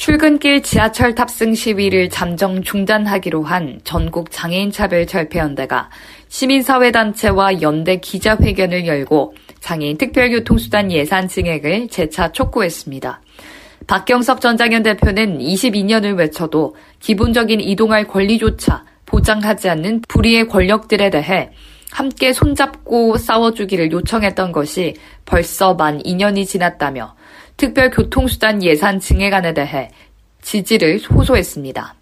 출근길 지하철 탑승 시위를 잠정 중단하기로 한 전국 장애인 차별 철폐연대가 시민사회단체와 연대 기자회견을 열고 장애인 특별교통수단 예산 증액을 재차 촉구했습니다. 박경석 전 장현 대표는 22년을 외쳐도 기본적인 이동할 권리조차 보장하지 않는 불의의 권력들에 대해 함께 손잡고 싸워주기를 요청했던 것이 벌써 만 2년이 지났다며 특별교통수단 예산 증액안에 대해 지지를 호소했습니다.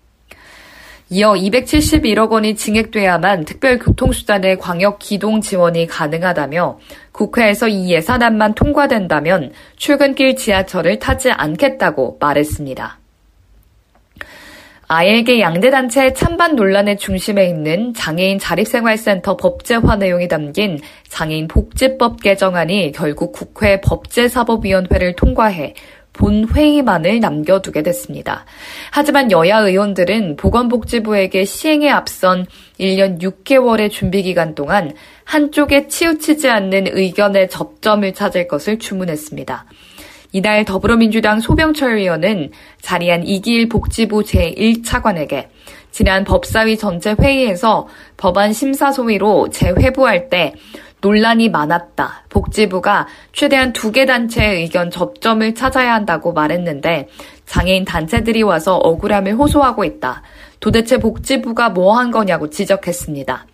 이어 271억 원이 증액돼야만 특별교통수단의 광역 기동 지원이 가능하다며 국회에서 이 예산안만 통과된다면 출근길 지하철을 타지 않겠다고 말했습니다. 아이에게 양대 단체 찬반 논란의 중심에 있는 장애인 자립생활센터 법제화 내용이 담긴 장애인 복지법 개정안이 결국 국회 법제사법위원회를 통과해 본 회의만을 남겨두게 됐습니다. 하지만 여야 의원들은 보건복지부에게 시행에 앞선 1년 6개월의 준비 기간 동안 한쪽에 치우치지 않는 의견의 접점을 찾을 것을 주문했습니다. 이날 더불어민주당 소병철 의원은 자리한 이기일 복지부 제1차관에게 지난 법사위 전체 회의에서 법안 심사 소위로 재회부할 때 논란이 많았다. 복지부가 최대한 두 개 단체의 의견 접점을 찾아야 한다고 말했는데 장애인 단체들이 와서 억울함을 호소하고 있다. 도대체 복지부가 뭐 한 거냐고 지적했습니다.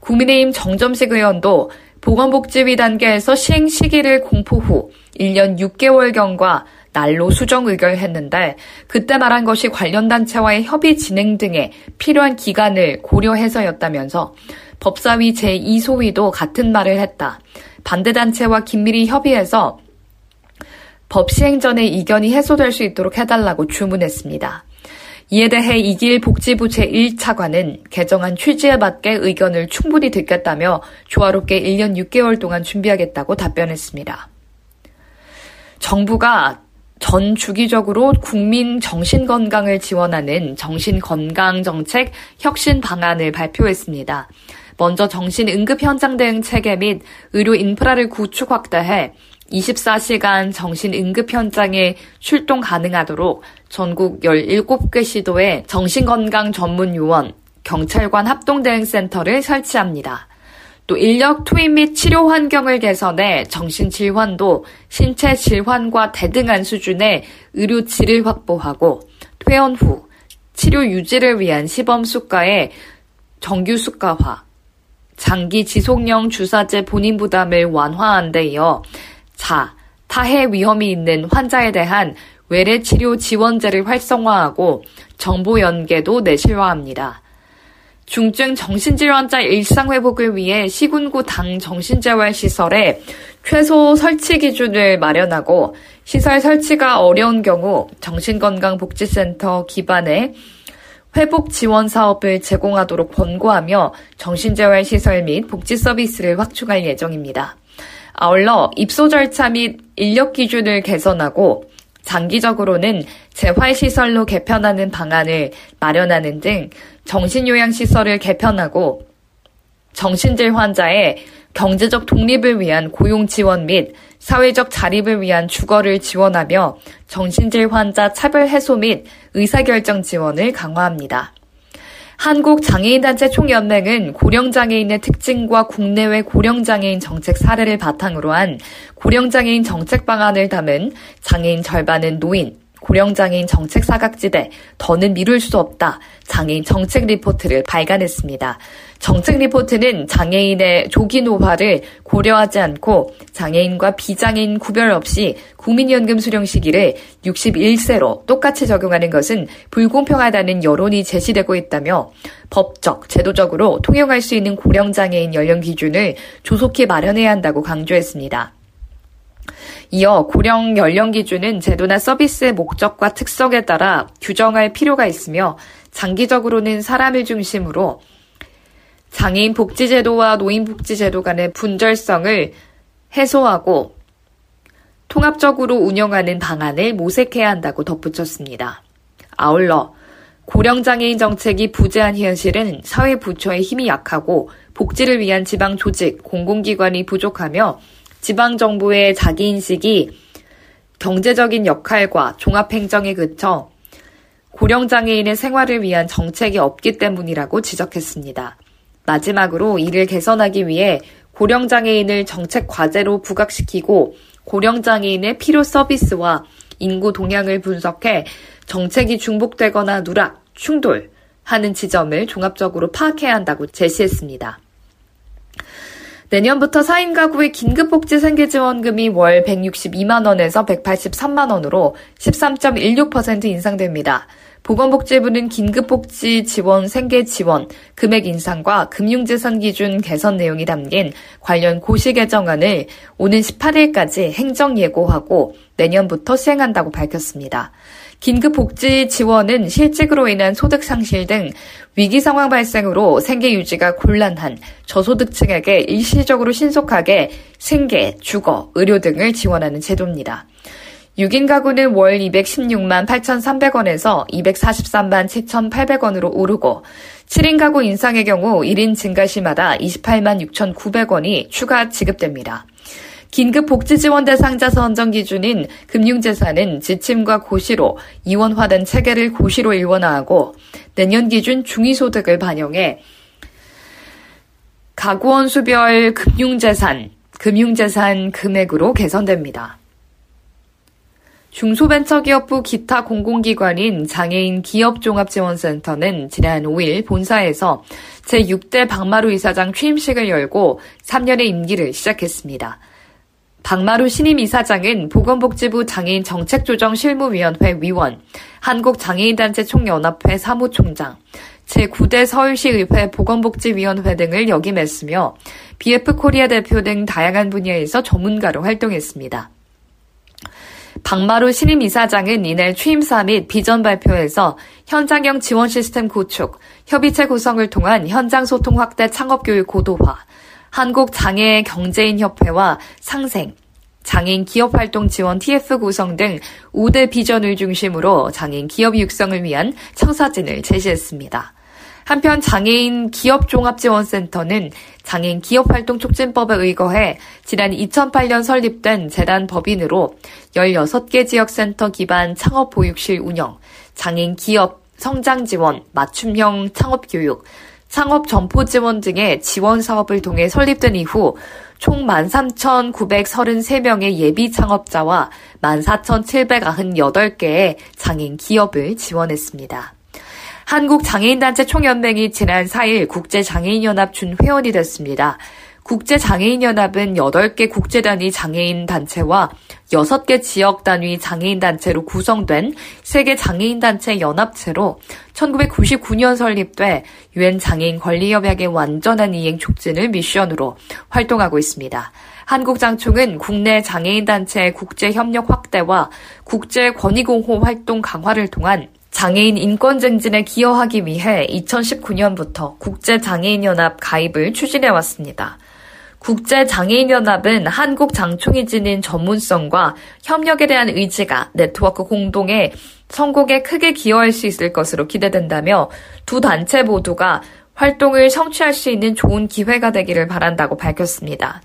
국민의힘 정점식 의원도 보건복지위 단계에서 시행 시기를 공포 후 1년 6개월경과 날로 수정 의결했는데 그때 말한 것이 관련 단체와의 협의 진행 등에 필요한 기간을 고려해서였다면서 법사위 제2소위도 같은 말을 했다. 반대단체와 긴밀히 협의해서 법 시행 전에 이견이 해소될 수 있도록 해달라고 주문했습니다. 이에 대해 이길 복지부 제1차관은 개정안 취지에 맞게 의견을 충분히 듣겠다며 조화롭게 1년 6개월 동안 준비하겠다고 답변했습니다. 정부가 전 주기적으로 국민 정신 건강을 지원하는 정신 건강 정책 혁신 방안을 발표했습니다. 먼저 정신 응급 현장 대응 체계 및 의료 인프라를 구축 확대해 24시간 정신응급 현장에 출동 가능하도록 전국 17개 시도에 정신건강 전문 요원, 경찰관 합동대응센터를 설치합니다. 또 인력 투입 및 치료 환경을 개선해 정신 질환도 신체 질환과 대등한 수준의 의료 질을 확보하고 퇴원 후 치료 유지를 위한 시범 수가의 정규 수가화, 장기 지속령 주사제 본인 부담을 완화한 데 이어 자, 타해 위험이 있는 환자에 대한 외래 치료 지원제를 활성화하고 정보 연계도 내실화합니다. 중증 정신질환자 일상회복을 위해 시군구 당 정신재활시설에 최소 설치 기준을 마련하고 시설 설치가 어려운 경우 정신건강복지센터 기반의 회복 지원 사업을 제공하도록 권고하며 정신재활시설 및 복지 서비스를 확충할 예정입니다. 아울러 입소 절차 및 인력 기준을 개선하고 장기적으로는 재활시설로 개편하는 방안을 마련하는 등 정신요양시설을 개편하고 정신질 환자의 경제적 독립을 위한 고용 지원 및 사회적 자립을 위한 주거를 지원하며 정신질 환자 차별 해소 및 의사결정 지원을 강화합니다. 한국장애인단체 총연맹은 고령장애인의 특징과 국내외 고령장애인 정책 사례를 바탕으로 한 고령장애인 정책 방안을 담은 장애인 절반은 노인, 고령장애인 정책 사각지대, 더는 미룰 수 없다. 장애인 정책 리포트를 발간했습니다. 정책 리포트는 장애인의 조기 노화를 고려하지 않고 장애인과 비장애인 구별 없이 국민연금 수령 시기를 61세로 똑같이 적용하는 것은 불공평하다는 여론이 제시되고 있다며 법적, 제도적으로 통용할 수 있는 고령장애인 연령 기준을 조속히 마련해야 한다고 강조했습니다. 이어 고령 연령 기준은 제도나 서비스의 목적과 특성에 따라 규정할 필요가 있으며 장기적으로는 사람을 중심으로 장애인 복지제도와 노인복지제도 간의 분절성을 해소하고 통합적으로 운영하는 방안을 모색해야 한다고 덧붙였습니다. 아울러 고령장애인 정책이 부재한 현실은 사회 부처의 힘이 약하고 복지를 위한 지방 조직, 공공기관이 부족하며 지방 정부의 자기인식이 경제적인 역할과 종합행정에 그쳐 고령장애인의 생활을 위한 정책이 없기 때문이라고 지적했습니다. 마지막으로 이를 개선하기 위해 고령장애인을 정책 과제로 부각시키고 고령장애인의 필요 서비스와 인구 동향을 분석해 정책이 중복되거나 누락, 충돌 하는 지점을 종합적으로 파악해야 한다고 제시했습니다. 내년부터 4인 가구의 긴급복지 생계지원금이 월 162만원에서 183만원으로 13.16% 인상됩니다. 보건복지부는 긴급복지 지원 생계 지원 금액 인상과 금융재산 기준 개선 내용이 담긴 관련 고시 개정안을 오는 18일까지 행정 예고하고 내년부터 시행한다고 밝혔습니다. 긴급복지 지원은 실직으로 인한 소득 상실 등 위기 상황 발생으로 생계 유지가 곤란한 저소득층에게 일시적으로 신속하게 생계, 주거, 의료 등을 지원하는 제도입니다. 6인 가구는 월 216만 8,300원에서 243만 7,800원으로 오르고 7인 가구 인상의 경우 1인 증가 시마다 28만 6,900원이 추가 지급됩니다. 긴급 복지 지원 대상자 선정 기준인 금융재산은 지침과 고시로 이원화된 체계를 고시로 일원화하고 내년 기준 중위소득을 반영해 가구원 수별 금융재산, 금융재산 금액으로 개선됩니다. 중소벤처기업부 기타 공공기관인 장애인 기업종합지원센터는 지난 5일 본사에서 제6대 박마루 이사장 취임식을 열고 3년의 임기를 시작했습니다. 박마루 신임 이사장은 보건복지부 장애인 정책조정 실무위원회 위원, 한국장애인단체 총연합회 사무총장, 제9대 서울시의회 보건복지위원회 등을 역임했으며 BF 코리아 대표 등 다양한 분야에서 전문가로 활동했습니다. 박마루 신임 이사장은 이날 취임사 및 비전 발표에서 현장형 지원 시스템 구축, 협의체 구성을 통한 현장 소통 확대 창업 교육 고도화, 한국 장애 경제인 협회와 상생, 장애인 기업 활동 지원 TF 구성 등 5대 비전을 중심으로 장애인 기업 육성을 위한 청사진을 제시했습니다. 한편 장애인 기업종합지원센터는 장애인 기업활동 촉진법에 의거해 지난 2008년 설립된 재단 법인으로 16개 지역센터 기반 창업보육실 운영, 장애인 기업 성장 지원, 맞춤형 창업 교육, 창업 점포 지원 등의 지원 사업을 통해 설립된 이후 총 13,933명의 예비 창업자와 14,798개의 장애인 기업을 지원했습니다. 한국장애인단체 총연맹이 지난 4일 국제장애인연합 준회원이 됐습니다. 국제장애인연합은 8개 국제단위 장애인 단체와 6개 지역 단위 장애인 단체로 구성된 세계 장애인 단체 연합체로 1999년 설립돼 유엔 장애인 권리 협약의 완전한 이행 촉진을 미션으로 활동하고 있습니다. 한국장총은 국내 장애인 단체 국제 협력 확대와 국제 권익옹호 활동 강화를 통한 장애인 인권 증진에 기여하기 위해 2019년부터 국제장애인연합 가입을 추진해 왔습니다. 국제장애인연합은 한국 장총이 지닌 전문성과 협력에 대한 의지가 네트워크 공동의 성공에 크게 기여할 수 있을 것으로 기대된다며 두 단체 모두가 활동을 성취할 수 있는 좋은 기회가 되기를 바란다고 밝혔습니다.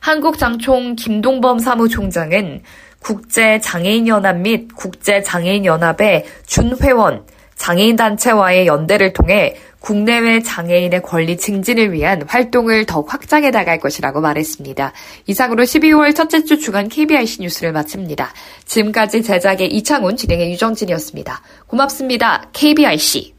한국장총 김동범 사무총장은 국제장애인연합 및 국제장애인연합의 준회원 장애인단체와의 연대를 통해 국내외 장애인의 권리 증진을 위한 활동을 더욱 확장해 나갈 것이라고 말했습니다. 이상으로 12월 첫째 주 주간 KBIC 뉴스를 마칩니다. 지금까지 제작의 이창훈, 진행의 유정진이었습니다. 고맙습니다. KBIC.